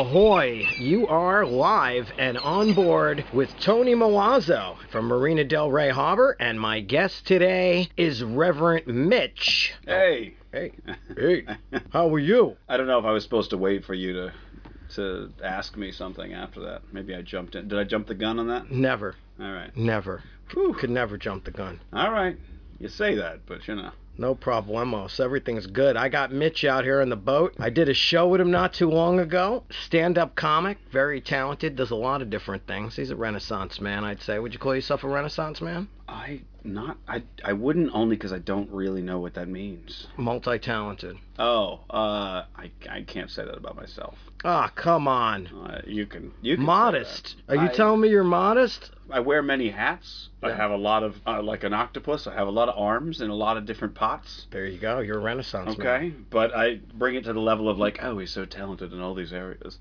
Ahoy! You are live and on board with Tony Milazzo from Marina Del Rey Harbor, and my guest today is Reverend Mitch. Hey. Hey, hey, how are you? I don't know if I was supposed to wait for you to to ask me something after that. Maybe I jumped in. Did I jump the gun on that? Never, All right. never. Whew. Could never jump the gun. All right. You say that, but you know. No problemos. Everything's good. I got Mitch out here in the boat. I did a show with him not too long ago. Stand up comic, very talented, does a lot of different things. He's a renaissance man, I'd say. Would you call yourself a renaissance man? I not I I wouldn't only because I don't really know what that means. Multi talented. Oh, uh, I I can't say that about myself. Ah, come on. Uh, you can you can Modest. Are you I- telling me you're modest? I wear many hats. I have a lot of uh, like an octopus. I have a lot of arms and a lot of different pots. There you go. You're a renaissance man. Okay, but I bring it to the level of like, oh, he's so talented in all these areas.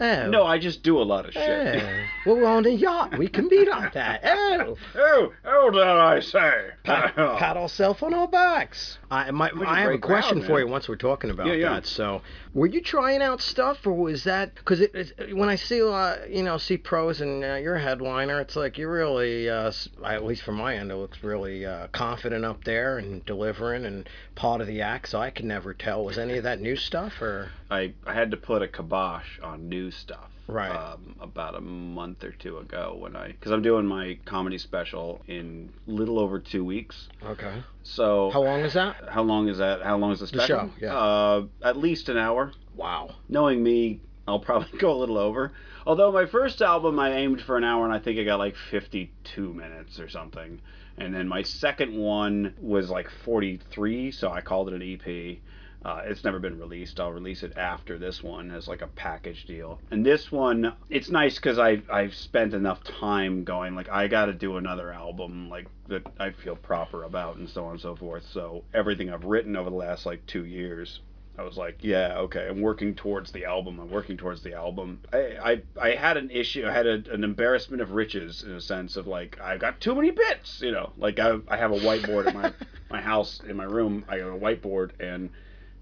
Oh. No, I just do a lot of shit. Oh. We're on a yacht. We can beat on that. Oh. Oh, oh, did I say? Pat, pat ourselves on our backs. I, my, I have a great crowd, question for you once we're talking about Yeah, yeah. that. So, were you trying out stuff, or was that because it, it, when I see uh, you know see pros and uh, you're a headliner, it's like you're really uh, at least from my end, it looks really uh, confident up there and delivering and part of the act. So I can never tell was any of that new stuff or I, I had to put a kibosh on new stuff. Right. Um, about a month or two ago when I, because I'm doing my comedy special in little over two weeks. okay. So How long is that? how long is that? How long is the special? The show, yeah. Uh, at least an hour. Wow. Knowing me, I'll probably go a little over. Although my first album I aimed for an hour and I think I got like 52 minutes or something. And then my second one was like 43, so I called it an EP. Uh, it's never been released. I'll release it after this one as like a package deal. And this one, it's nice because I've, I've spent enough time going like I got to do another album like that I feel proper about and so on and so forth. So everything I've written over the last like two years I was like, yeah, okay, I'm working towards the album. I'm working towards the album. I I, I had an issue. I had a, an embarrassment of riches in a sense of like I've got too many bits. You know, like I I have a whiteboard in my my house in my room. I have a whiteboard and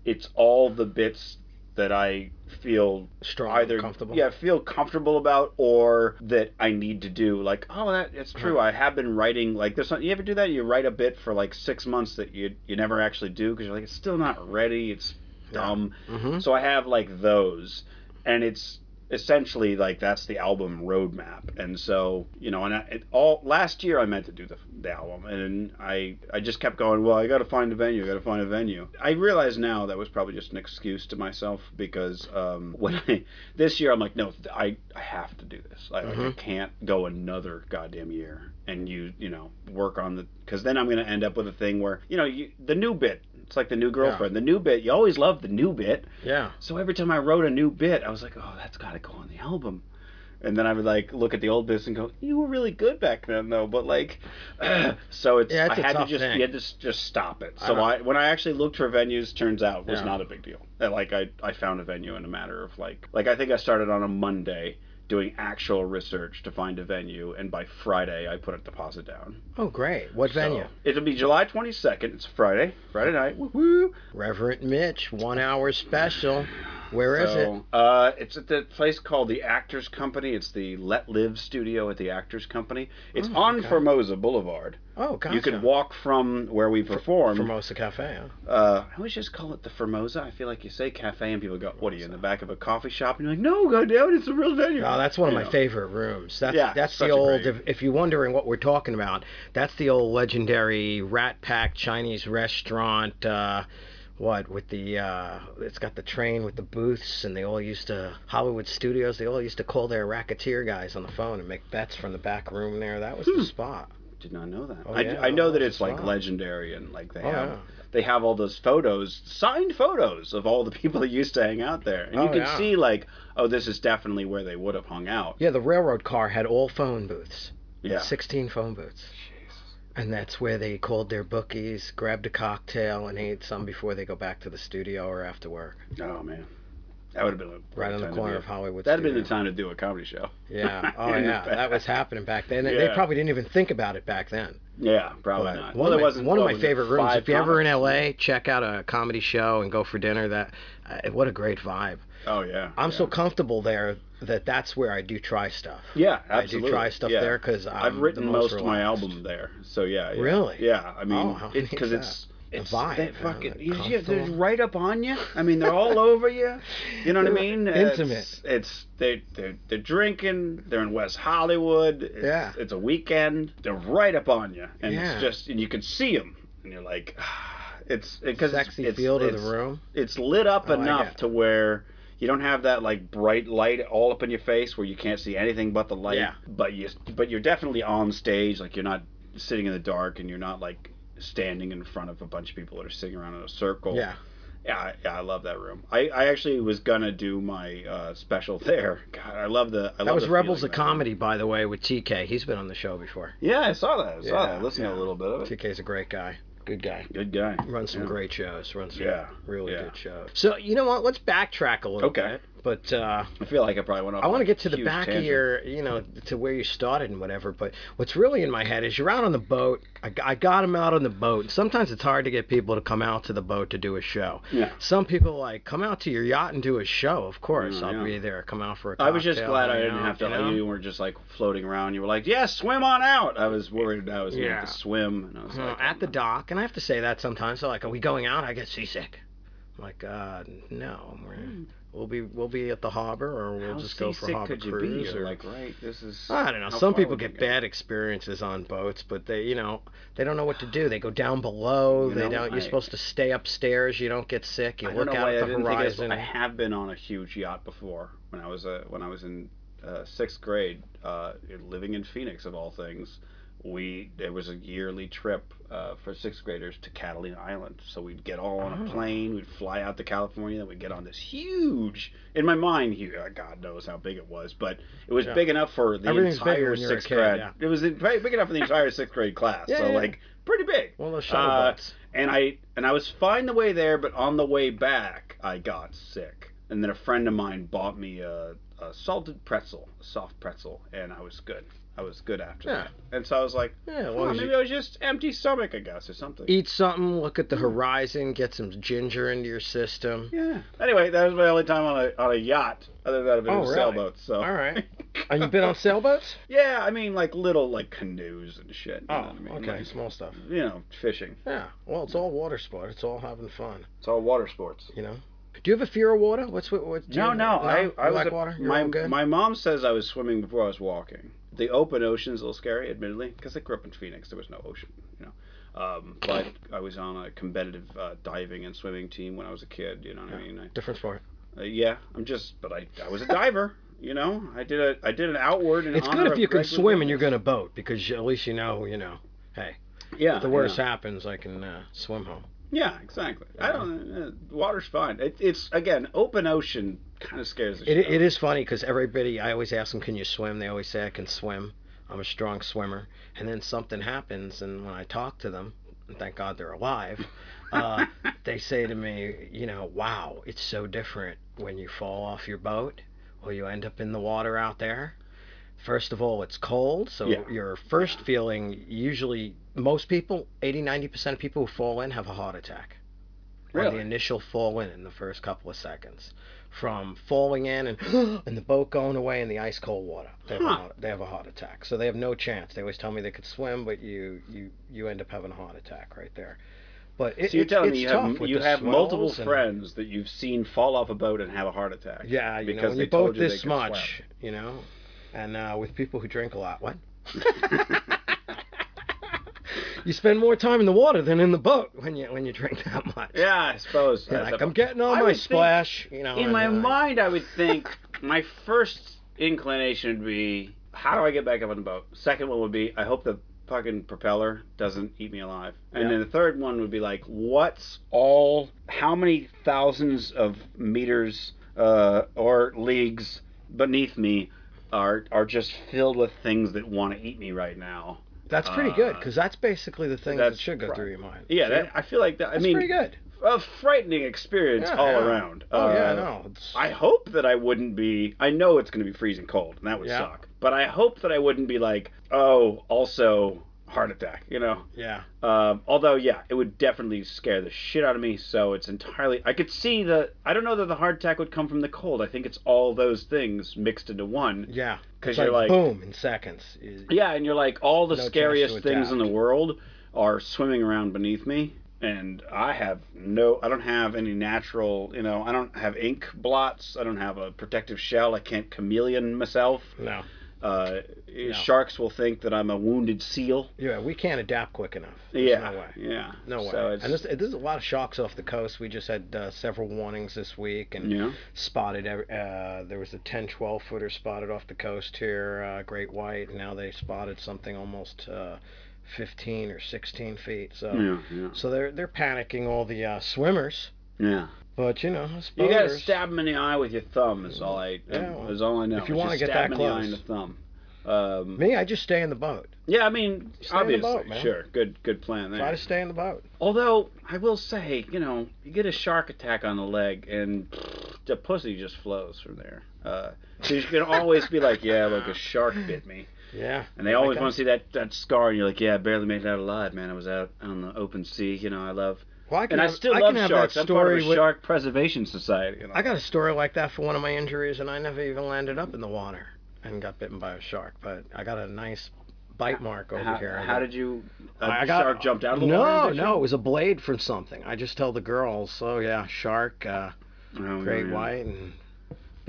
it's all the bits that I feel Strong, either comfortable. yeah feel comfortable about or that I need to do. Like oh that it's true. Uh-huh. I have been writing like this. You ever do that? You write a bit for like six months that you you never actually do because you're like it's still not ready. It's dumb. Mm-hmm. So I have like those, and it's essentially like that's the album roadmap. And so you know, and I, it all last year I meant to do the, the album, and I I just kept going. Well, I got to find a venue. I got to find a venue. I realize now that was probably just an excuse to myself because um, when I this year I'm like, no, I I have to do this. I, like, I Mhm. can't go another goddamn year and you you know work on the because then I'm gonna end up with a thing where you know you, the new bit. It's like the new girlfriend. The new bit. You always love the new bit. Yeah. So every time I wrote a new bit, I was like, oh, that's got to go on the album. And then I would like look at the old bits and go, you were really good back then though. But like, so it's Yeah, I had to just thing. you had to just stop it. So don't- I, when I actually looked for venues, turns out was Yeah. not a big deal. Like I I found a venue in a matter of like like I think I started on a Monday doing actual research to find a venue, and by Friday I put a deposit down. Oh, great. What So, venue? it'll be July 22nd. It's Friday, Friday night. Woo-hoo. Reverend Mitch, one hour special. Where is it? Uh, it's at the place called the Actors Company. It's the Let Live studio at the Actors Company. It's Oh, on okay. Formosa Boulevard. Oh, gotcha. You can walk from where we perform. Formosa Cafe. Huh? uh, I always just call it the Formosa. I feel like you say cafe and people go, "What are you in the back of a coffee shop?" And you're like, "No, goddamn, it's a real venue." Oh, that's one of my know. favorite rooms. That's Yeah, that's the old. If, if you're wondering what we're talking about, that's the old legendary Rat Pack Chinese restaurant. Uh, what with the? Uh, it's got the train with the booths, and they all used to Hollywood studios. They all used to call their racketeer guys on the phone and make bets from the back room there. That was Hmm. the spot. Did not know that. Oh, I, yeah, I know that that's it's like fun. legendary and like they Oh, have yeah. they have all those photos, signed photos of all the people that used to hang out there, and oh, you Oh, can yeah. see like, oh, this is definitely where they would have hung out. Yeah, the railroad car had all phone booths. Yeah. 16 phone booths. And that's where they called their bookies, grabbed a cocktail, and ate some before they go back to the studio or after work. Oh man. That would have been a right great on the corner of Hollywood. That'd have been the time to do a comedy show. Yeah. Oh yeah. That was happening back then. They- They probably didn't even think about it back then. Yeah, probably But not. One well, of there my, wasn't one of my favorite rooms. If you're ever in comics? LA, check out a comedy show and go for dinner. That uh, what a great vibe. Oh yeah. I'm yeah. so comfortable there that that's where I do try stuff. Yeah, I absolutely. do try stuff yeah. there because I've written most of my album there, so yeah. yeah. Really? Yeah, I mean, Oh, how because is it's The it's vibe, uh, fucking the you see it, they're right up on you. I mean, they're all over you. You know what I mean? Intimate. It's, it's they they're, they're drinking. They're in West Hollywood. It's, Yeah. It's a weekend. They're right up on you, and Yeah. it's just and you can see them, and you're like, it's because Sexy it's, feel to it's, the room. It's lit up like enough to where. You don't have that like bright light all up in your face where you can't see anything but the light. Yeah. But you but you're definitely on stage. Like you're not sitting in the dark and you're not like standing in front of a bunch of people that are sitting around in a circle. Yeah. Yeah, I, yeah, I love that room. I, I actually was gonna do my uh, special there. God, I love the. I That love was Rebels of. Comedy, by the way, with TK. He's been on the show before. Yeah, I saw that. I saw Yeah, that. I listened to a little bit of it. TK's a great guy. Good guy. Good guy. Runs some Yeah. great shows. Runs some Yeah, really yeah. good shows. So you know what? Let's backtrack a little bit. Okay. bit. But uh, I feel like I probably went off. I want to get to the back of your, you know, to where you started and whatever. But what's really in my head is you're out on the boat. I, I got him out on the boat. Sometimes it's hard to get people to come out to the boat to do a show. Yeah. Some people like come out to your yacht and do a show. Of course, Yeah, I'll yeah. be there. Come out for a I was just glad I didn't out, have to. you know? You weren't just like floating around. You were like, "Yeah, swim on out." I was worried I was going Yeah. to swim, and I was like, at the dock, and I have to say that sometimes. They're like, "Are we going out?" I get seasick. I'm like, uh, no, we're, we'll be we'll be at the harbor, or we'll. How just go for harbor cruise, or like, right, this is. I don't know. how Some people get bad experiences on boats, but they, you know, they don't know what to do. They go down below. You they know, don't. You're I- supposed to stay upstairs. You don't get sick. You I look out why I at the didn't think of this, horizon. I have been on a huge yacht before when I was uh, when I was in uh, sixth grade, uh, living in Phoenix of all things. We there was a yearly trip uh, for sixth graders to Catalina Island, so we'd get all on Oh. a plane, we'd fly out to California, then we'd get on this huge, in my mind, huge, uh, God knows how big it was, but it was Yeah. big enough for the entire when you're a sixth kid, grade. yeah. It was big enough for the entire sixth grade class, Yeah, so like pretty big One of those shuttle Uh, and I and I was fine the way there, but on the way back, I got sick. And then a friend of mine bought me a, a salted pretzel, a soft pretzel, and I was good. I was good after Yeah. that. And so I was like, Yeah, "Huh, well, maybe you I was just empty stomach, I guess, or something. eat something, look at the horizon, get some ginger into your system. Yeah. Anyway, that was my only time on a on a yacht. Other than that, I've been Oh, on really? sailboats. So. All right. And you've been on sailboats? yeah, I mean like little like canoes and shit. You know Oh, I mean? okay, Like, small stuff. you know, fishing. Yeah. Well, it's all water sport. It's all having fun. It's all water sports. You know. Do you have a fear of water? What's what? what do No, you, no, I, I was like a- water. You're my all good. my mom says I was swimming before I was walking. The open ocean's a little scary, admittedly, because I grew up in Phoenix. There was no ocean, you know. Um, but I was on a competitive uh, diving and swimming team when I was a kid. You know what I mean? I, Different sport. uh, yeah, I'm just, but I, I was a diver. You know, I did a I did an outward. It's good if you can swim and you're going to boat because at least you know, you know, hey, Yeah, if the worst yeah. happens, I can uh, swim home. Yeah, exactly. I don't. Uh, water's fine. It, it's again open ocean kind of scares the It, shit out it is funny because everybody, I always ask them, can you swim? They always say I can swim. I'm a strong swimmer. And then something happens, and when I talk to them, and thank God they're alive, uh, they say to me, you know, wow, it's so different when you fall off your boat or you end up in the water out there. First of all, it's cold, so Yeah. your first feeling, usually, most people, 80 90% of people who fall in have a heart attack. Really? the initial fall in in the first couple of seconds from falling in and and the boat going away in the ice cold water they have, a Huh. heart, they have a heart attack so they have no chance they always tell me they could swim but you you you end up having a heart attack right there but it, So you're telling me you have you have multiple and- friends that you've seen fall off a boat and have a heart attack. yeah you know because when they you told both you they this could much you know and uh, with people who drink a lot what you spend more time in the water than in the boat when you when you drink that much yeah, I suppose. That's like a- I'm getting all I my would think- splash, you know. In my mind, I would think my first inclination would be, how do I get back up on the boat? Second one would be, I hope the fucking propeller doesn't eat me alive. And Yeah. then the third one would be like, what's all, how many thousands of meters uh, or leagues beneath me are are just filled with things that want to eat me right now? That's pretty good Uh, because that's basically the things that should go right. through your mind. Yeah, that, I feel like that. I that's mean, pretty good. a frightening experience Yeah, all yeah. around. Oh yeah, Uh, no. It's, I hope that I wouldn't be. I know it's going to be freezing cold, and that would Yeah. suck. But I hope that I wouldn't be like, oh, also heart attack. You know. yeah. Um, although, yeah, it would definitely scare the shit out of me. So it's entirely. I could see the. I don't know that the heart attack would come from the cold. I think it's all those things mixed into one. Yeah. Because you're like- boom in seconds. Yeah, and you're like, all the No scariest things in the world are swimming around beneath me. And I have no, I don't have any natural, you know, I don't have ink blots. I don't have a protective shell. I can't chameleon myself. No. Uh, Sharks will think that I'm a wounded seal. Yeah, we can't adapt quick enough. There's yeah. No way. Yeah. No way. So and there's, there's a lot of sharks off the coast. We just had uh, several warnings this week and yeah. spotted. Uh, there was a 10, 12 footer spotted off the coast here, uh, great white. And now they spotted something almost uh, 15 or 16 feet. So Yeah. Yeah. so they're they're panicking all the uh, swimmers. Yeah. But you know, You gotta stab him in the eye with your thumb. Is all I. Yeah, well, is all I know. if you wanna get stab that him in the eye and close. the thumb. Um, Me, I just stay in the boat. yeah, I mean, Stay in the obviously, boat, man. sure, good, good plan there. Try to stay in the boat. Although I will say, you know, you get a shark attack on the leg, and the pussy just flows from there. Uh, so you can always be like, yeah, look, a shark bit me, Yeah. and they always want to see that that scar, and you're like, yeah, I barely made it out alive, man. I was out on the open sea, you know. I love, Well, I can and I have, still I love can have sharks. that I'm part of story a with, shark preservation society. You know? I got a story like that for one of my injuries, and I never even landed up in the water and got bitten by a shark. But I got a nice bite mark over how, here. how did you? A I got shark jumped out of the no, water. No, no, it was a blade from something. I just tell the girls, oh yeah, shark, uh, Oh, great yeah. white, and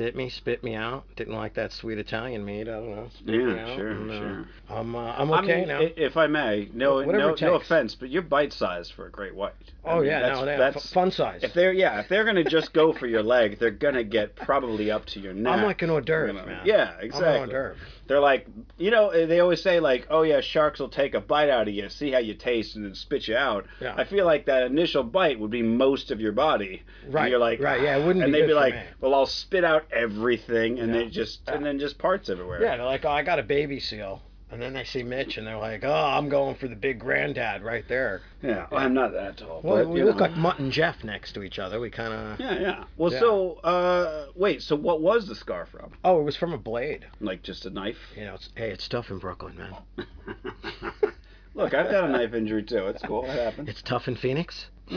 bit me, spit me out. Didn't like that sweet Italian meat. I don't know. Spit Yeah, sure, and, uh, sure. I'm uh, I'm I okay mean, now. if I may, no, no, no offense, but you're bite sized for a great white. I oh mean, yeah, that's, no, that's f- fun size. If they're yeah, if they're gonna just go for your leg, they're gonna get probably up to your neck. I'm like an hors d'oeuvre, you know. man. Yeah, I'm an exactly. hors d'oeuvre. They're like, you know, eh, they always say like, oh yeah, sharks will take a bite out of you, see how you taste, and then spit you out. Yeah. I feel like that initial bite would be most of your body. And Right, you're like, right, yeah, it wouldn't And be they'd be like, me. well, I'll spit out everything, and Yeah. they just, and then just parts everywhere. Yeah, they're like, oh, I got a baby seal. And then they see Mitch and they're like, oh, I'm going for the big granddad right there. Yeah. Well, I'm not that tall. Well, but, we you look know. like Mutt and Jeff next to each other. We kind of. Yeah, yeah. Well, Yeah. so uh, wait. So what was the scar from? Oh, it was from a blade. Like just a knife? You know, it's, hey, it's tough in Brooklyn, man. Look, I've got a knife injury too. It's cool. It happens. It's tough in Phoenix.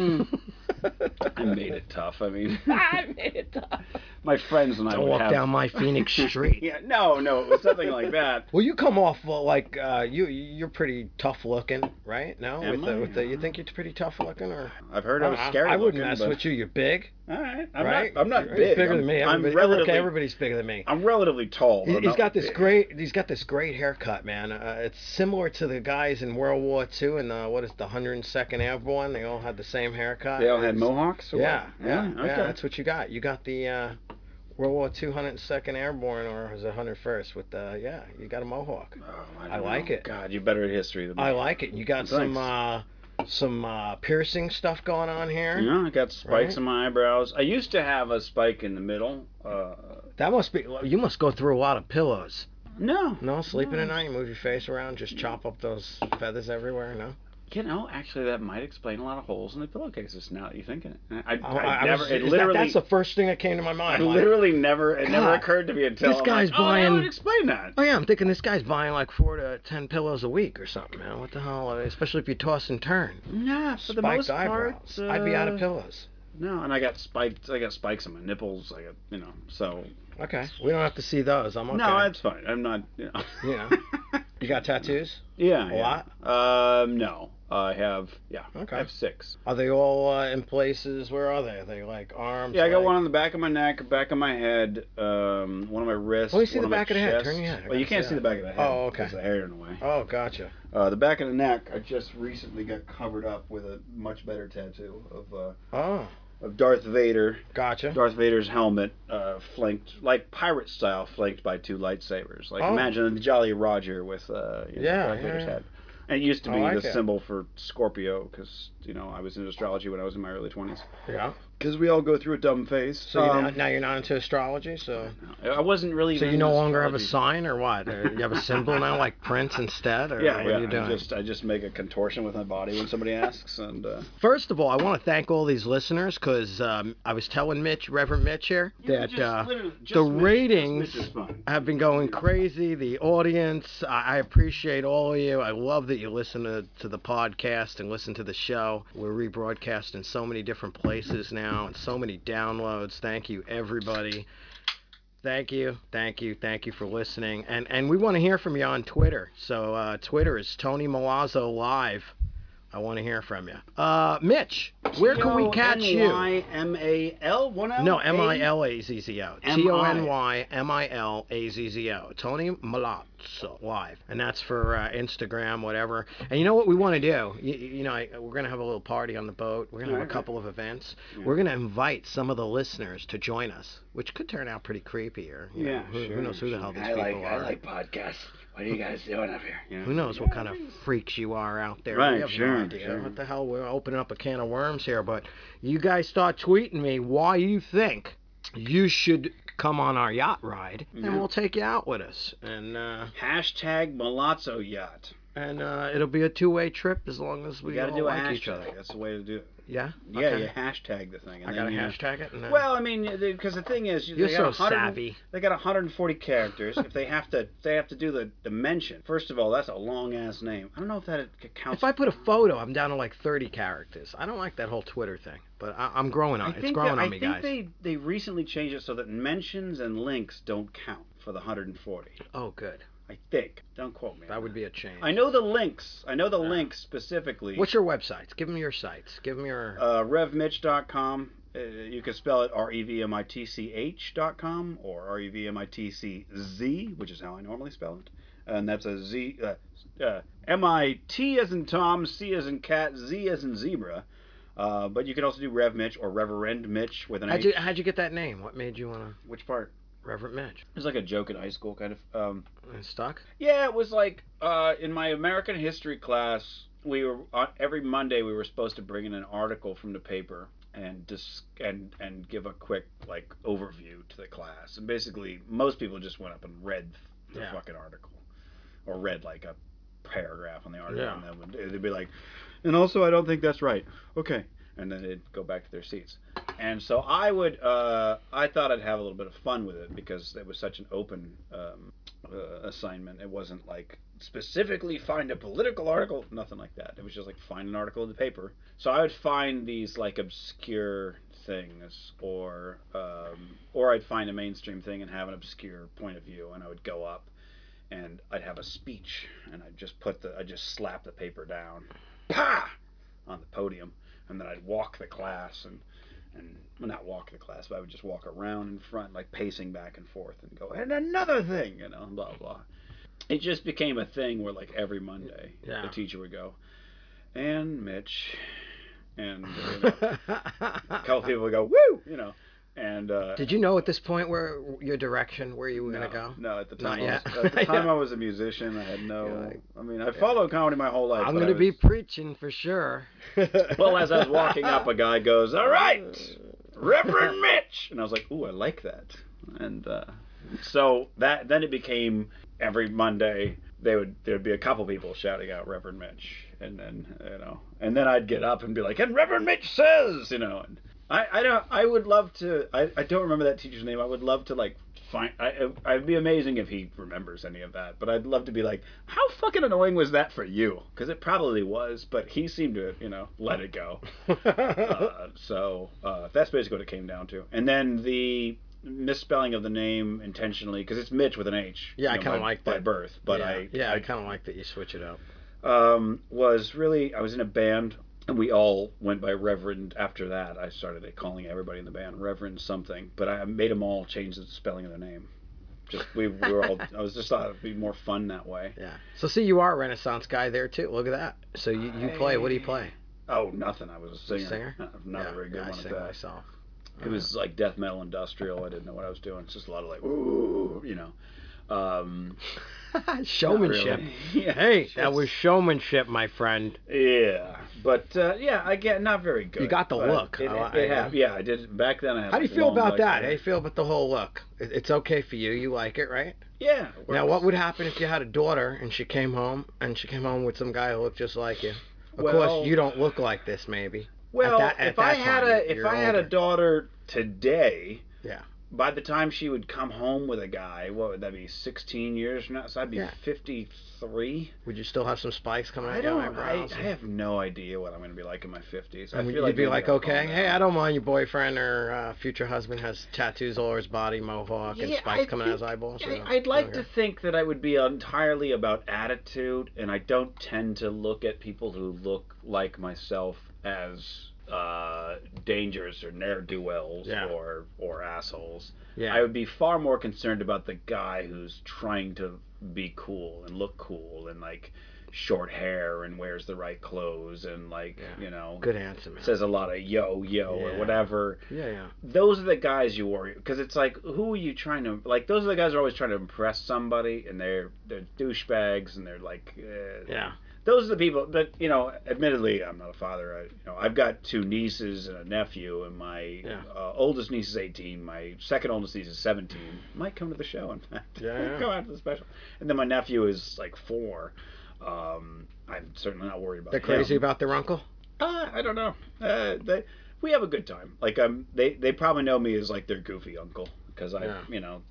I made it tough. I mean, I made it tough. my friends and I Don't would walk have. down my Phoenix street. yeah, no, no, it was nothing like that. Well, you come off well, like uh, you. You're pretty tough looking, right? No, Am with The, with the, you think you're pretty tough looking, or I've heard I was I- scary. I, wouldn't looking, mess but- with you. You're big, All right, I'm right? not. I'm not You're big. bigger I'm, than me. I'm relatively. okay, everybody's bigger than me. I'm relatively tall. He- I'm got this big. great. He's got this great haircut, man. Uh, it's similar to the guys in World War II and uh, what is the 102nd Airborne. They all had the same haircut. They all had It's- mohawks. or Yeah, yeah, yeah. Okay. yeah. That's what you got. You got the uh, World War II 102nd Airborne, or was it 101st? With the yeah, you got a mohawk. Oh, I don't like it. God, you're better at history than me. I like it. You got some uh, some uh, piercing stuff going on here. Yeah, I got spikes Right? in my eyebrows. I used to have a spike in the middle. Uh, That must be. You must go through a lot of pillows. no, No, sleeping No. at night, you move your face around, just chop up those feathers everywhere. No. You know, actually, that might explain a lot of holes in the pillowcases. Now that you think it, I, I, Oh, I I never. was- it is that- literally, that's the first thing that came to my I mind. like, literally never. It never occurred to me until this guy's like, oh, that buying- would explain that. Oh yeah, I'm thinking this guy's buying like four to ten pillows a week or something, man. What the hell? uh, Especially if you toss and turn. Nah, for the Spiked most part, eyebrows. I'd be out of uh, pillows. No, and I got spiked. I got spikes in my nipples. I got, you know, so. Okay, we don't have to see those. I'm okay. No, that's fine. I'm not, you know. You know. You got tattoos? yeah. A yeah. Um, no, I have. Yeah. Okay. I have six. Are they all uh, in places? Where are they? Are they like arms? Yeah, I got one on the back of my neck, back of my head, um, one on my wrist. Let me see the back of the head. chest. Turn your head. Well, you can't see see the back of the head. Oh, okay. because the hair in the way. Oh, gotcha. Uh, the back of the neck, I just recently got covered up with a much better tattoo of uh, Oh, of Darth Vader. gotcha. Darth Vader's helmet, uh, flanked like pirate style, flanked by two lightsabers. Like Oh. imagine the Jolly Roger with uh, you know, Yeah, Darth yeah, Vader's yeah. head. And it used to be like the it. symbol for Scorpio because you know I was in astrology when I was in my early twenties. Yeah. Because we all go through a dumb phase. So you're Um, not, now you're not into astrology, so I wasn't really. so you no into longer have a sign or what? Or you have a symbol now, like Prince instead, or Yeah, what yeah. are you doing? I just I just make a contortion with my body when somebody asks, and uh, First of all, I want to thank all these listeners because um, I was telling Mitch, Reverend Mitch here, that uh, the ratings have been going crazy. The audience, I, I appreciate all of you. I love that you listen to, to the podcast and listen to the show. We're rebroadcast in so many different places now and so many downloads. Thank you, everybody. Thank you, thank you, thank you for listening. And and we want to hear from you on Twitter. So uh, Twitter is Tony Milazzo Live. I want to hear from you. Uh, Mitch, where can we catch you? M A L one No, M I L A Z Z O. M-I. T O N Y M I L A Z Z O. Tony Milazzo live, and that's for uh, Instagram, whatever. And you know what we want to do? You, you know, I, we're gonna have a little party on the boat. We're gonna have a couple of events. Yeah. We're gonna invite some of the listeners to join us, which could turn out pretty creepy. Or you know, Yeah, who, sure, who knows who the hell these I people like, are? I like podcasts. What are you guys doing up here? You know? Who knows what kind of freaks you are out there? Right, we have sure, no idea. sure. What the hell? We're opening up a can of worms here. But you guys start tweeting me why you think you should come on our yacht ride, Yeah. and we'll take you out with us. And uh, Hashtag Milazzo Yacht. and uh, it'll be a two-way trip as long as we We got to all do like hashtag. each other. That's the way to do it. Yeah. Yeah, Okay. you hashtag the thing. And I gotta you, hashtag it. Then... Well, I mean, because the thing is, you're they so got 100 savvy. They got 140 characters. if they have to, they have to do the dimension. First of all, that's a long ass name. I don't know if that counts. If I put a photo, I'm down to like 30 characters. I don't like that whole Twitter thing, but I, I'm growing on I it. It's growing that, on I me, think they they recently changed it so that mentions and links don't count for the 140. Oh, good. I think. Don't quote me. That would be a change. I know the links. I know the Yeah. links specifically. What's your websites? Give them your sites. Give them your. uh, revmitch.com. Uh, you can spell it R E V M I T C H dot com or R E V M I T C Z, which is how I normally spell it. And that's a Z, uh, uh, M I T as in Tom, C as in cat, Z as in zebra. Uh, but you can also do Rev Mitch or Reverend Mitch with an how'd you how'd you get that name? What made you want to Which part? Reverend Mitch? It was like a joke in high school, kind of. Um, Uh, Stuck? yeah, it was like uh, in my American history class, we were on, every Monday we were supposed to bring in an article from the paper and dis- and and give a quick like overview to the class. And basically, most people just went up and read the Yeah. fucking article, or read like a paragraph on the article, Yeah. and then would, they'd be like, and also I don't think that's right. Okay, and then they'd go back to their seats. And so I would, uh, I thought I'd have a little bit of fun with it because it was such an open um, uh, assignment. It wasn't like specifically find a political article, nothing like that. It was just like find an article in the paper. So I would find these like obscure things, or um, or I'd find a mainstream thing and have an obscure point of view, and I would go up and I'd have a speech, and I'd just put the, I'd just slap the paper down, pa, on the podium, and then I'd walk the class and and well, not walk the class, but I would just walk around in front, like pacing back and forth, and go, and another thing, you know, blah blah. It just became a thing where, like every Monday, Yeah. the teacher would go, and Mitch, and you know, a couple people would go, woo, you know, and uh, Did you know at this point where your direction, where you were no, gonna go? No, at the time, I was, at the time Yeah. I was a musician. I had no. Like- I mean, I followed comedy my whole life. I'm gonna be preaching for sure. well, as I was walking up, a guy goes, "All right, Reverend Mitch," and I was like, "Ooh, I like that." And uh, so that then it became every Monday they would there'd be a couple people shouting out Reverend Mitch, and then you know, and then I'd get up and be like, "And Reverend Mitch says," you know, and I I don't I would love to I I don't remember that teacher's name. I would love to like. Find, I, I'd be amazing if he remembers any of that, but I'd love to be like, how fucking annoying was that for you? Because it probably was, but he seemed to, you know, let it go uh, so uh, that's basically what it came down to. And then the misspelling of the name intentionally, because it's Mitch with an H. Yeah, I you know, kinda by- like by birth, but yeah, I yeah, I, I kind of like that you switch it up. um, was really I was in a band and we all went by Reverend. After that, I started calling everybody in the band Reverend something, but I made them all change the spelling of their name. Just we, we were all. I was just thought it'd be more fun that way. Yeah. So see, you are a Renaissance guy there too. Look at that. So you, you play. What do you play? Oh, nothing. I was a singer. Singer? Uh, Not yeah, a very good yeah, I one at sing that. myself. It was like death metal industrial. I didn't know what I was doing. It's just a lot of like, ooh, you know. Um, showmanship. Really. Yeah, Hey, just- that was showmanship, my friend. Yeah, but uh, yeah, I get not very good. You got the look. It, I- it I- hap- yeah, I did back then. I had How do you feel about that? hair. How do you feel about the whole look? It- It's okay for you. You like it, right? Yeah. Now, what would happen if you had a daughter and she came home and she came home with some guy who looked just like you? Of Well- course, you don't look like this, maybe. Well, that- at if I had time, a if I had a daughter today, Yeah. By the time she would come home with a guy, what would that be? Sixteen years from now, so I'd be Yeah. fifty three. Would you still have some spikes coming out your don't. I. I have no idea what I'm going to be like in my fifties. I and feel you'd like be like, okay, hey. I don't mind your boyfriend or uh, future husband has tattoos all over his body, mohawk, and spikes I coming out of his eyeballs. I, you know? I'd like Okay. to think that I would be entirely about attitude, and I don't tend to look at people who look like myself as uh, dangerous or ne'er do wells Yeah. or or assholes. Yeah. I would be far more concerned about the guy who's trying to be cool and look cool and like short hair and wears the right clothes and like Yeah. you know Good answer, man. says a lot of yo yo Yeah. or whatever yeah, yeah. those are the guys you worry because it's like who are you trying to like those are the guys who are always trying to impress somebody and they're they're douchebags and they're like uh, Yeah. Those are the people but you know admittedly i'm not a father I, you know i've got two nieces and a nephew and my Yeah. uh, oldest niece is 18 my second oldest niece is 17 might come to the show in fact Yeah, yeah. come out to the special and then my nephew is like four um, i'm certainly not worried about They're crazy him. about their uncle? Uh, I don't know. Uh, they, we have a good time. Like um, they they probably know me as like their goofy uncle because I, Yeah. you know,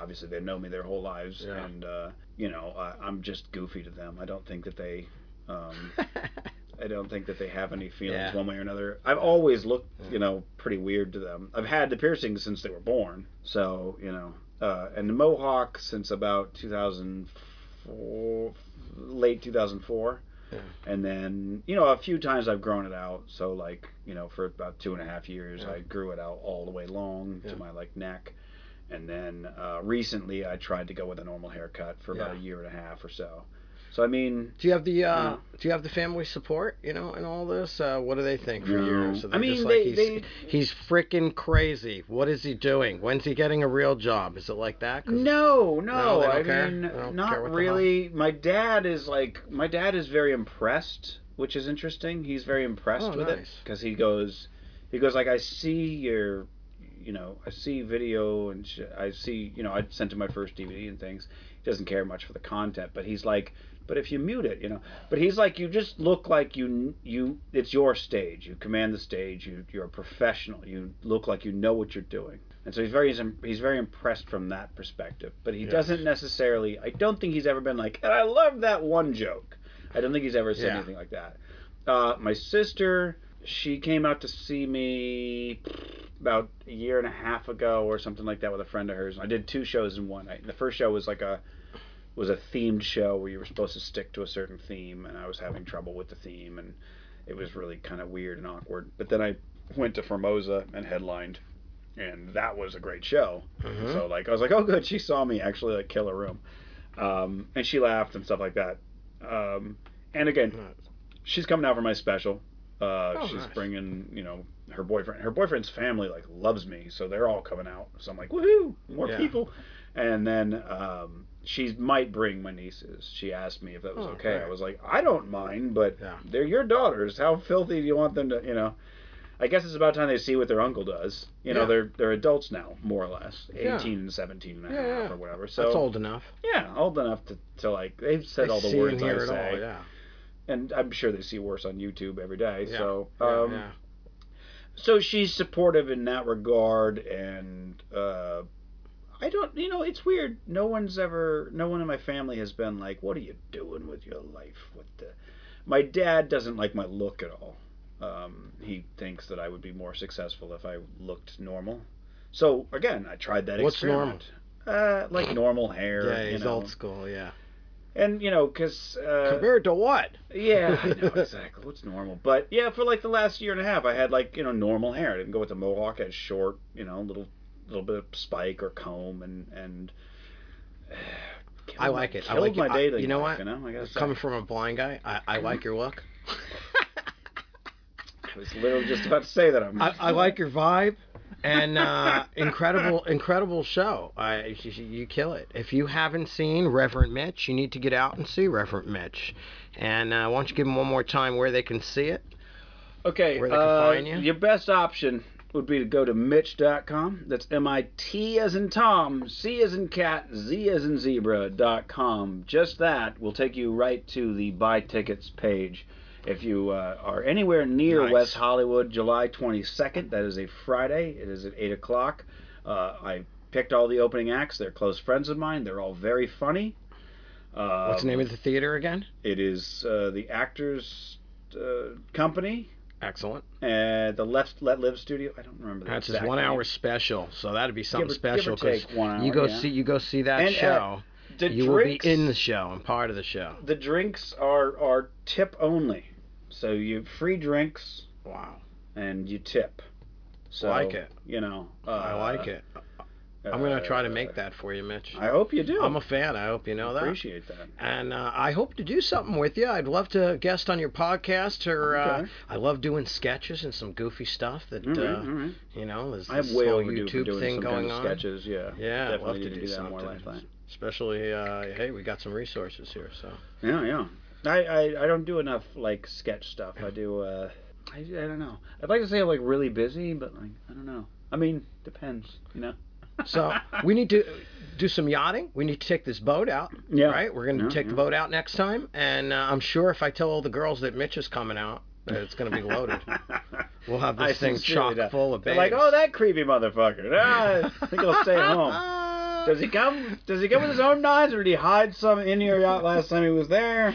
obviously they know me their whole lives, Yeah. and uh, you know I, I'm just goofy to them. I don't think that they, um, I don't think that they have any feelings Yeah. one way or another. I've always looked, you know, pretty weird to them. I've had the piercings since they were born, so you know, uh, and the mohawk since about 2004, late 2004 Yeah. and then you know a few times I've grown it out. So like you know for about two and a half years Yeah. I grew it out all the way long Yeah. to my like neck, and then uh, recently I tried to go with a normal haircut for about Yeah. a year and a half or so. So I mean, Do you have the uh, Yeah. Do you have the family support? You know, in all this. Uh, what do they think for No. you? So I mean, just they- he's, they- he's freaking crazy. What is he doing? When's he getting a real job? Is it like that? no, No, I care? mean not really. My dad is like my dad is very impressed, which is interesting. He's very impressed Oh, with it because he goes, he goes like I see your you know, I see video and sh- I see, you know, I sent him my first DVD and things. He doesn't care much for the content, but he's like, but if you mute it, you know, but he's like, you just look like you, you, it's your stage. You command the stage. You, you're a professional. You look like you know what you're doing. And so he's very, he's very impressed from that perspective. But he Yes. doesn't necessarily. I don't think he's ever been like, and I love that one joke. I don't think he's ever said Yeah. anything like that. Uh, my sister, she came out to see me about a year and a half ago or something like that with a friend of hers. I did two shows in one night. The first show was like a was a themed show where you were supposed to stick to a certain theme, and I was having trouble with the theme, and it was really kind of weird and awkward. But then I went to Formosa and headlined, and that was a great show. Mhm. So like I was like, oh good, she saw me actually like kill a room, um, and she laughed and stuff like that. Um, and again, she's coming out for my special. Uh, Oh, she's nice. bringing, you know, her boyfriend. Her boyfriend's family like loves me, so they're all coming out. So I'm like, woohoo, more Yeah. people. And then um, she might bring my nieces. She asked me if that was Oh, okay. great. I was like, I don't mind, but Yeah. they're your daughters. How filthy do you want them to, you know? I guess it's about time they see what their uncle does. You know, Yeah. they're they're adults now, more or less, Yeah. 18 and 17 and a half Yeah, yeah. or whatever. So That's old enough. yeah, old enough to, to like they've said They all the words I say all. Yeah. And I'm sure they see worse on YouTube every day. Yeah. So, um, yeah. so she's supportive in that regard, and uh, I don't, you know, it's weird. No one's ever, no one in my family has been like, "What are you doing with your life?" With the, my dad doesn't like my look at all. Um, he thinks that I would be more successful if I looked normal. So again, I tried that What's experiment. Uh, like normal hair, Yeah, you he's know, old school. Yeah. And you know, because uh, Compared to what? yeah, I know exactly what's normal. But yeah, for like the last year and a half, I had like you know normal hair. I didn't go with the mohawk. I had short, you know, little little bit of spike or comb, and and. killed I like it. I Killed like my I- dating you know life, what? You know, I gotta. Coming from a blind guy, I, I like your look. I was literally just about to say that. I'm. I, I like your vibe. And uh, incredible, incredible show. I, you, you kill it. If you haven't seen Reverend Mitch, you need to get out and see Reverend Mitch. And uh, why don't you give them one more time where they can see it? Okay, Where they can uh, find you? your best option would be to go to Mitch.com. That's M-I-T as in Tom, C as in cat, Z as in zebra.com. Just that will take you right to the buy tickets page. If you uh, are anywhere near Nice. West Hollywood, July 22nd, that is a Friday. It is at 8 o'clock. Uh, I picked all the opening acts. They're close friends of mine. They're all very funny. Uh, What's the name of the theater again? It is uh, the Actors uh, Company Excellent. uh, the Let Let Live Studio. I don't remember. That That's his one name. hour special, so that'd be something Give or- special give or take 'cause one hour, you go yeah. see you go see that And, uh, show. The you will be drinks, in the show and part of the show. the drinks are are tip only, so you free drinks Wow, and you tip. So Like it. You know. Uh, I like it. I'm gonna try to make that for you, Mitch. I hope you do. I'm a fan. I hope you know that. Appreciate that. And uh, I hope to do something with you. I'd love to guest on your podcast, or uh, I love doing sketches and some goofy stuff that All right, uh, all right. you know. There's I this way whole YouTube thing some going kind of on. sketches. Yeah. Yeah, I'd love to do do that something. more lately. Especially, uh, hey, we got some resources here, so. Yeah, yeah. I, I, I don't do enough like sketch stuff. I do uh I, I don't know. I'd like to say I'm like really busy, but like I don't know. I mean, depends, you know. So we need to do some yachting. We need to take this boat out. Yeah. Right? We're going to Yeah, take the boat out next time. And uh, I'm sure if I tell all the girls that Mitch is coming out, that it's going to be loaded. We'll have this I thing chock doubt- full of They're babes. like, oh, that creepy motherfucker. Ah, I think he'll stay home. Does he come? Does he come with his own knives, or did he hide some in your yacht last time he was there?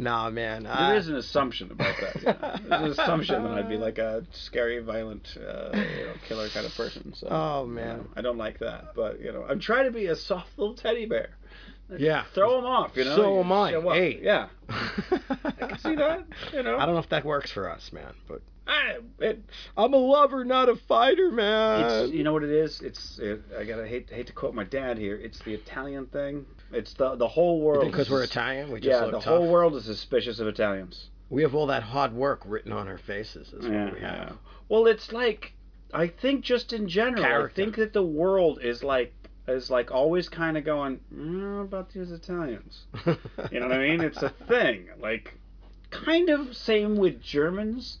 Nah, man. There I- is an assumption about that. Yeah. There's an assumption that I'd be like a scary, violent, uh, you know, killer kind of person. So, Oh, you man. know, I don't like that. But you know, I'm trying to be a soft little teddy bear. Yeah. Throw them off, you know. So You am I. Hey. Yeah. I can see that. You know. I don't know if that works for us, man, but I, it, I'm a lover, not a fighter, man. it's you know what it is. It's it, I gotta hate hate to quote my dad here. It's the Italian thing. It's the the whole world. because we're Italian, we just Yeah, the tough. whole world is suspicious of Italians. We have all that hard work written on our faces. Is what Yeah, we have. yeah. Well, it's like I think just in general, Character. I think that the world is like is like always kind of going mm, about these Italians. You know what I mean? It's a thing. Like kind of same with Germans,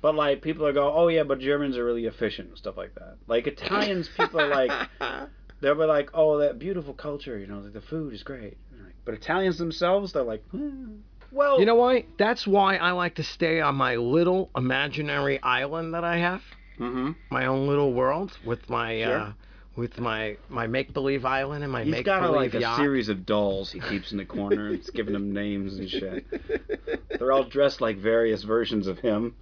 but like people are go, oh yeah, but Germans are really efficient and stuff like that. Like Italians, people are like they'll be like, oh that beautiful culture, you know, like the food is great. But Italians themselves, they're like, hmm. well, You know why? That's why I like to stay on my little imaginary island that I have, hmm my own little world with my Sure. uh, with my my make believe island and my make He's make got a, believe like a yacht. series of dolls he keeps in the corner. and It's giving them names and shit. They're all dressed like various versions of him.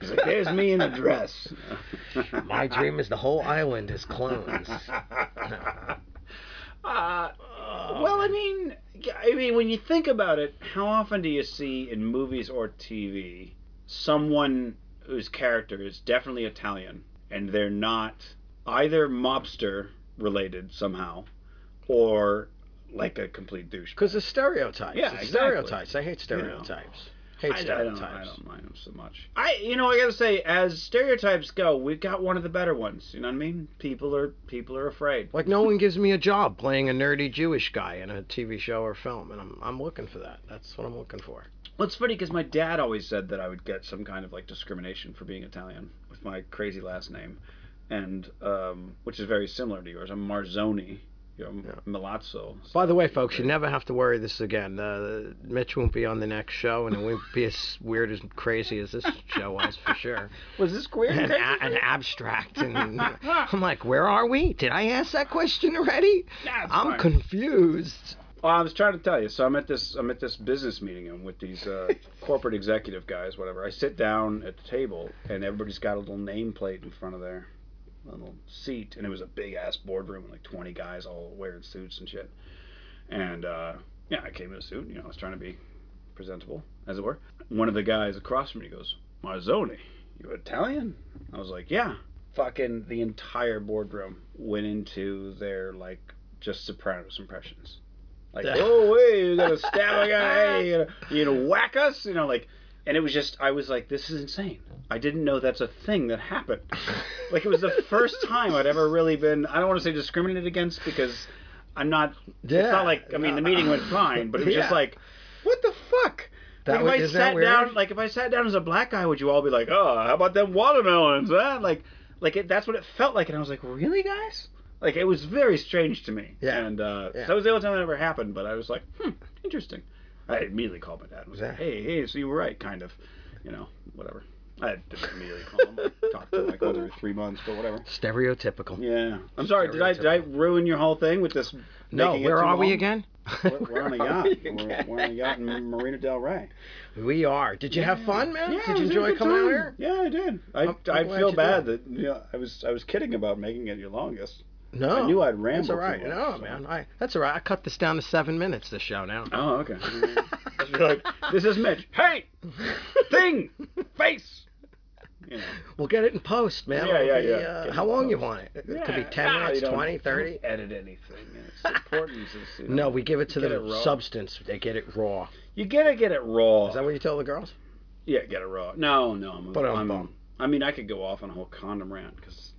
He's like, "There's me in a dress." my dream is the whole island is clones. Uh, well, I mean, I mean, when you think about it, how often do you see in movies or TV someone whose character is definitely Italian and they're not either mobster related somehow or like a complete douche? Because it's stereotypes. Yeah, It's exactly. stereotypes. I hate stereotypes. Hate I, I don't. I don't mind them so much. I, you know, I gotta say, as stereotypes go, we've got one of the better ones. You know what I mean? People are people are afraid. Like no one gives me a job playing a nerdy Jewish guy in a TV show or film, and I'm I'm looking for that. That's what I'm looking for. Well, it's funny because my dad always said that I would get some kind of like discrimination for being Italian with my crazy last name, and um, which is very similar to yours. I'm Marzoni, you know, Yeah. Milazzo. By the way, folks, you never have to worry this again. Uh, Mitch won't be on the next show, and it won't be as weird as crazy as this show was for sure. Was this queer? And, a- and abstract, and I'm like, where are we? Did I ask that question already? Nah, it's I'm fine. confused. Well, I was trying to tell you. So I'm at this I'm at this business meeting and with these uh, corporate executive guys, whatever. I sit down at the table and everybody's got a little nameplate in front of their little seat, and it was a big ass boardroom with like 20 guys all wearing suits and shit. And uh, yeah, I came in a suit. You know, I was trying to be presentable, as it were. One of the guys across from me goes, "Marzoni, you Italian?" I was like, "Yeah." Fucking the entire boardroom went into their like just Sopranos impressions. Like, oh, hey, you're gonna stab a guy? You gonna, you gonna whack us? You know, like, and it was just, I was like, this is insane. I didn't know that's a thing that happened. like it was the first time I'd ever really been. I don't want to say discriminated against because I'm not. Yeah. It's not like I mean the meeting went fine, but it was just like, what the fuck? That like if I sat down, like if I sat down as a black guy, would you all be like, oh, how about them watermelons? Huh? Like, like it, that's what it felt like, and I was like, really, guys? Like it was very strange to me. Yeah. And uh, Yeah. that was the only time it ever happened. But I was like, hmm, interesting. I immediately called my dad and was like, hey, hey, so you were right, kind of. You know, whatever. I didn't immediately call him. I talked to him like once every three months, but whatever. Stereotypical. Yeah. I'm sorry. Did I did I ruin your whole thing with this? No, where are we again? We're, we're on a yacht. we We're, we're on a yacht in Marina Del Rey. We are. Did you have fun, man? Yeah, did it you was a enjoy good coming out here? Yeah, I did. I I'm- I'm I glad feel you bad that you know, I was I was kidding about making it your longest. No. I knew I'd ramble That's all right. much, No, so. man. I, that's all right. I cut this down to seven minutes. This show now. Oh, okay. Like, this is Mitch. Hey, thing, face. You know. We'll get it in post, man. Yeah, yeah, yeah. Uh, how long you want it? It Yeah. could be 10 Ah, minutes, you don't- 20, you don't 30. edit anything. It's important. you know, No, we give it to the it substance. They get it raw. You gotta get it raw. Is that what you tell the girls? Yeah, get it raw. No, no. I'm, But, I'm, bum. I mean, I could go off on a whole condom rant because,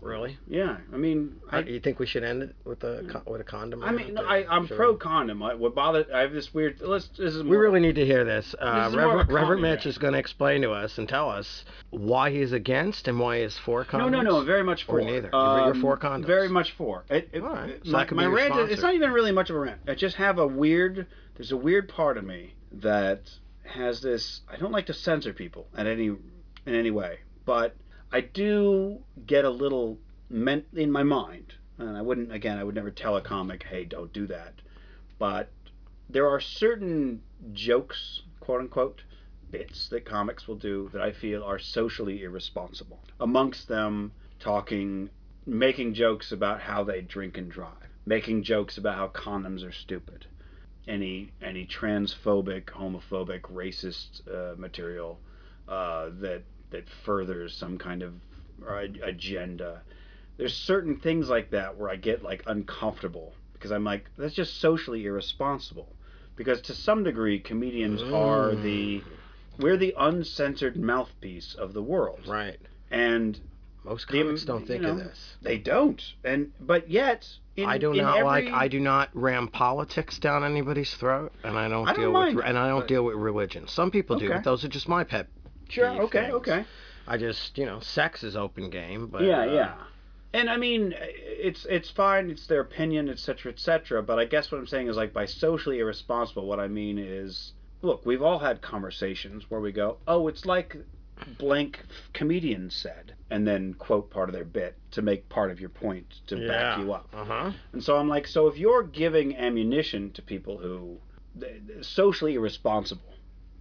Really? yeah. I mean, I, you think we should end it with a with a condom? I mean, or- I, I'm should pro we? condom. I, what bother? I have this weird. Let's. This is We really need to hear this. Uh, This is more Reverend, Reverend Mitch is going to explain to us and tell us why he's against and why he's for condoms. No, no, no. Very much for. Or neither. You're- you're for condoms. Very much for. It, it, All right. So my that could my your rant. is- sponsor. It's not even really much of a rant. I just have a weird. There's a weird part of me that has this. I don't like to censor people at any in any way, but I do get a little meant in my mind, and I wouldn't. Again, I would never tell a comic, "Hey, don't do that." But there are certain jokes, quote unquote, bits that comics will do that I feel are socially irresponsible. Amongst them, talking, making jokes about how they drink and drive, making jokes about how condoms are stupid, any any transphobic, homophobic, racist uh, material uh, that that furthers some kind of agenda. There's certain things like that where I get like uncomfortable because I'm like that's just socially irresponsible. Because to some degree, comedians are mm. the we're the uncensored mouthpiece of the world, Right. and Most The- comics don't you think know, of this. they don't. And but yet, in, I do not every, like. I do not ram politics down anybody's throat, and I don't I don't deal with. And I don't but- deal with religion. Some people do, Okay. but those are just my pet. Sure. Okay. things. Okay. I just, you know, sex is open game, but yeah. uh, yeah. And I mean, it's it's fine. It's their opinion, etc., etc. But I guess what I'm saying is like by socially irresponsible. What I mean is, look, we've all had conversations where we go, "Oh, it's like blank comedian said," and then quote part of their bit to make part of your point to back you up. Uh huh. And so I'm like, so if you're giving ammunition to people who socially irresponsible,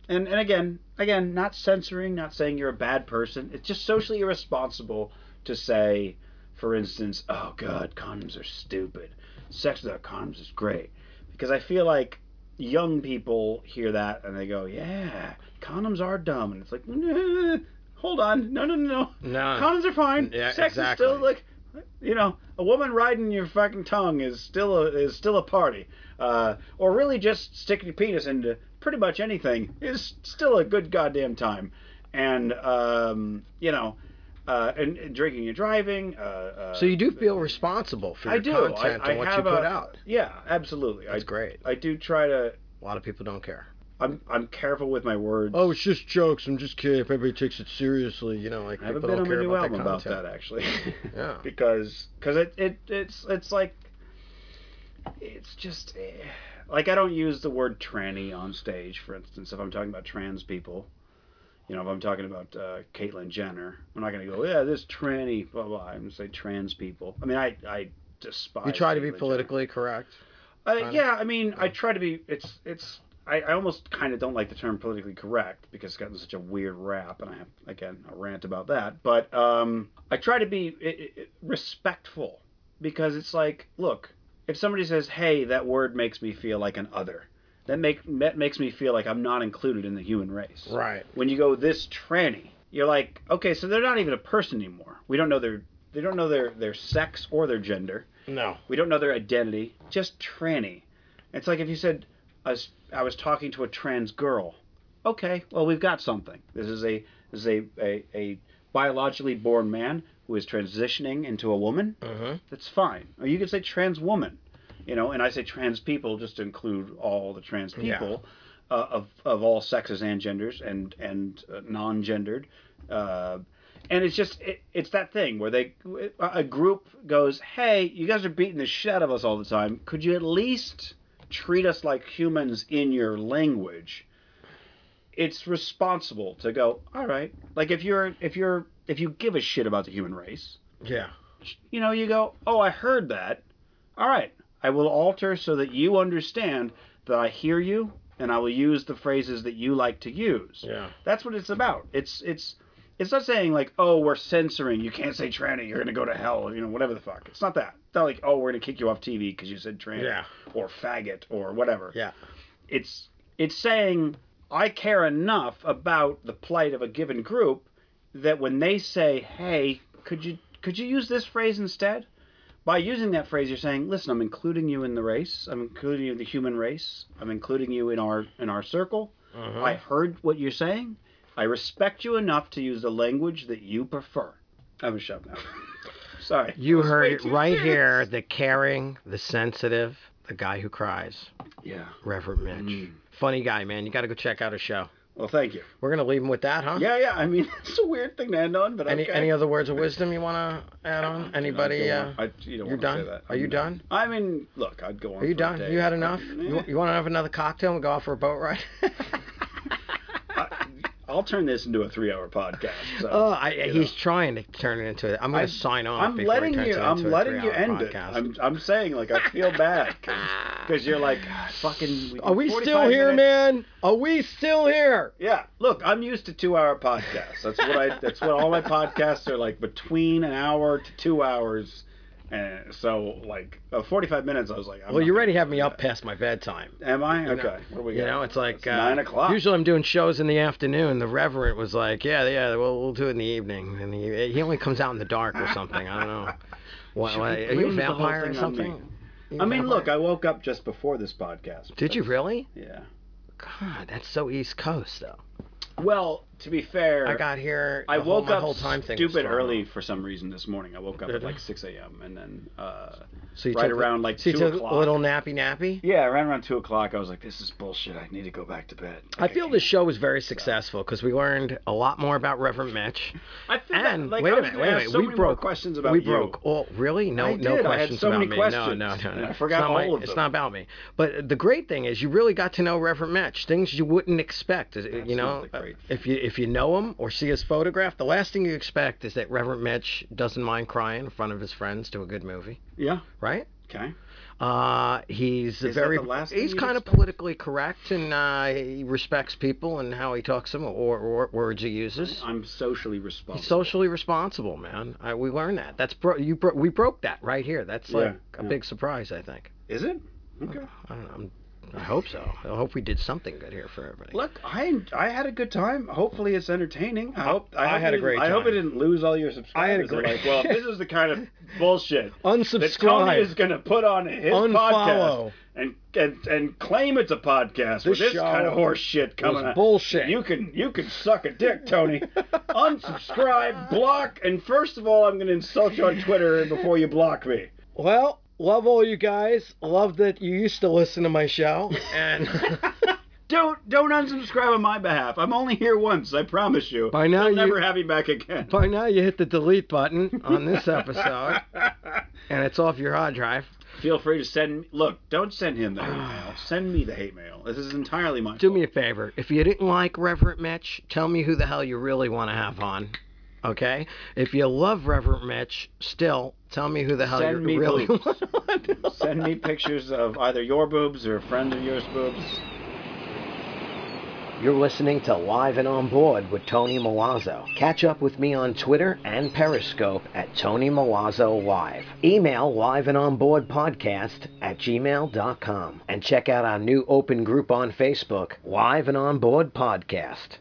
and and again, again, not censoring, not saying you're a bad person. It's just socially irresponsible to say, for instance, oh God, condoms are stupid. Sex without condoms is great, because I feel like young people hear that and they go, yeah, condoms are dumb, and it's like, nah, hold on, no, no, no, no. No. Condoms are fine. Yeah, Sex exactly. is still like, you know, a woman riding your fucking tongue is still a is still a party. Uh, or really just sticking your penis into pretty much anything is still a good goddamn time. And um, you know, uh, and, and drinking and driving. Uh, uh, So you do feel responsible for your I do. content I, I and what you put a- out. Yeah, absolutely. That's I, great. I do try to. A lot of people don't care. I'm I'm careful with my words. Oh, it's just jokes. I'm just kidding. If everybody takes it seriously, you know, like I have a bit my new about album that about that actually. Yeah. because because it, it it's it's like it's just eh. like I don't use the word tranny on stage, for instance. If I'm talking about trans people, you know, if I'm talking about uh, Caitlyn Jenner, I'm not going to go, yeah, this tranny, blah blah. I'm going to say trans people. I mean, I I despise. You try to be Caitlyn Jenner. politically correct. Uh, yeah, I mean, I try to be. It's it's. I, I almost kind of don't like the term politically correct because it's gotten such a weird rap, and I have again a rant about that. But um, I try to be i i respectful because it's like, look, if somebody says, "Hey, that word makes me feel like an other," that make that makes me feel like I'm not included in the human race. Right. When you go this tranny, you're like, okay, so they're not even a person anymore. We don't know their they don't know their their sex or their gender. No. We don't know their identity. Just tranny. It's like if you said, was, I was talking to a trans girl. Okay, well, we've got something. This is a This is a, a, a biologically born man who is transitioning into a woman. Mm-hmm. That's fine. Or you could say trans woman. You know, and I say trans people just to include all the trans Yeah. people uh, of of all sexes and genders and and uh, non-gendered. Uh, and it's just it, it's that thing where they a group goes, "Hey, you guys are beating the shit out of us all the time. Could you at least treat us like humans in your language?" It's responsible to go, "All right." Like if you're if you're if you give a shit about the human race, Yeah. you know, you go, "Oh, I heard that. All right, I will alter so that you understand that I hear you, and I will use the phrases that you like to use." Yeah. That's what it's about. It's it's it's not saying like, "Oh, we're censoring. You can't say tranny. You're gonna go to hell." You know, whatever the fuck. It's not that. It's not like, "Oh, we're gonna kick you off TV because you said tranny Yeah. or faggot or whatever." Yeah. It's it's saying I care enough about the plight of a given group that when they say, "Hey, could you could you use this phrase instead?" By using that phrase, you're saying, "Listen, I'm including you in the race. I'm including you in the human race. I'm including you in our in our circle. Mhm. I heard what you're saying. I respect you enough to use the language that you prefer." I'm a shut now. Sorry. You heard it right serious. here. The caring, the sensitive, the guy who cries, Yeah. Reverend Mitch. Mm. Funny guy, man. You got to go check out his show. Well, thank you. We're gonna leave him with that, huh? Yeah, yeah. I mean, it's a weird thing to end on, but Any okay. any other words of wisdom you want to add on? I Anybody? don't Uh, I, you don't you're wanna done? Say that. Are you done? I mean, look, I'd go on. are you for a done? day. You had I- enough? eh. You, you want to have another cocktail and go off for a boat ride? I'll turn this into a three-hour podcast. So, oh, I, you he's know. trying to turn it into. it. I'm gonna sign off. I'm letting you. I'm letting you end it. podcast. I'm. I'm saying like I feel bad because you're like "Ah, fucking. Are we still here, minutes." man? Are we still here? Yeah. Look, I'm used to two-hour podcasts. That's what I. That's what all my podcasts are like between an hour to two hours. And so like uh, 45 minutes, I was like. I'm well, you already have me up past my bedtime. Am I? You know- Okay. what do we You got? know, it's like It's uh, nine o'clock. Usually, I'm doing shows in the afternoon. The Reverend was like, "Yeah, yeah, we'll, we'll do it in the evening." And he, he only comes out in the dark or something. I don't know. What, what, are you a blame the whole vampire or something? me? You mean, vampire? look, I woke up just before this podcast. Did you really? Yeah. God, that's so East Coast, though. Well, to be fair, I got here. I the whole, woke my up whole time stupid early for some reason this morning. I woke up at like 6 a.m. and then uh, So you right around like so 2 o'clock. a little nappy nappy. yeah, around around two o'clock, I was like, "This is bullshit. I need to go back to bed." I feel can't- this show was very successful because we learned a lot more about Reverend Mitch. I feel And that, like, wait I a minute, wait a minute. So we many broke questions about we you. broke. Oh, really? No, I no. I questions so about me. questions, no, no, no, no. I forgot it's not all my, of It's not about me. But the great thing is, you really got to know Reverend Mitch. Things you wouldn't expect. You know, if you if you know him or see his photograph, the last thing you expect is that Reverend Mitch doesn't mind crying in front of his friends to a good movie, Yeah. right? Okay. Uh, he's Is very the last thing he's kind of politically correct and uh, he respects people and how he talks to them or, or words he uses. I'm socially responsible. He's socially responsible, man. I, we learned that. That's bro- you. Bro- we broke that right here. That's like Yeah, a yeah. big surprise. I think. Is it? Okay. I don't know. I'm, I hope so. I hope we did something good here for everybody. Look, I I had a good time. Hopefully, it's entertaining. I hope I, I hope had a it- great I hope time. it didn't lose all your subscribers. I had a great- Like, well, this is the kind of bullshit that Tony is going to put on his Unfollow. podcast and, and and claim it's a podcast with This this kind of horse shit coming was out. bullshit. You can you can suck a dick, Tony. Unsubscribe, block, and first of all, I'm going to insult you on Twitter before you block me. Well, love all you guys. Love that you used to listen to my show. And Don't don't unsubscribe on my behalf. I'm only here once. I promise you. By now I'll you- never have you back again. by now you hit the delete button on this episode, and it's off your hard drive. Feel free to send. Look, don't send him the hate mail. Send me the hate mail. This is entirely my. Do fault. me a favor. If you didn't like Reverend Mitch, tell me who the hell you really want to have on. Okay? If you love Reverend Mitch, still tell me who the hell Send you me really boobs. want. on. Send me pictures of either your boobs or friends of yours boobs. You're listening to Live and On Board with Tony Milazzo. Catch up with me on Twitter and Periscope at Tony Milazzo Live. Email live and on board podcast at gmail.com. And check out our new open group on Facebook, Live and On Board Podcast.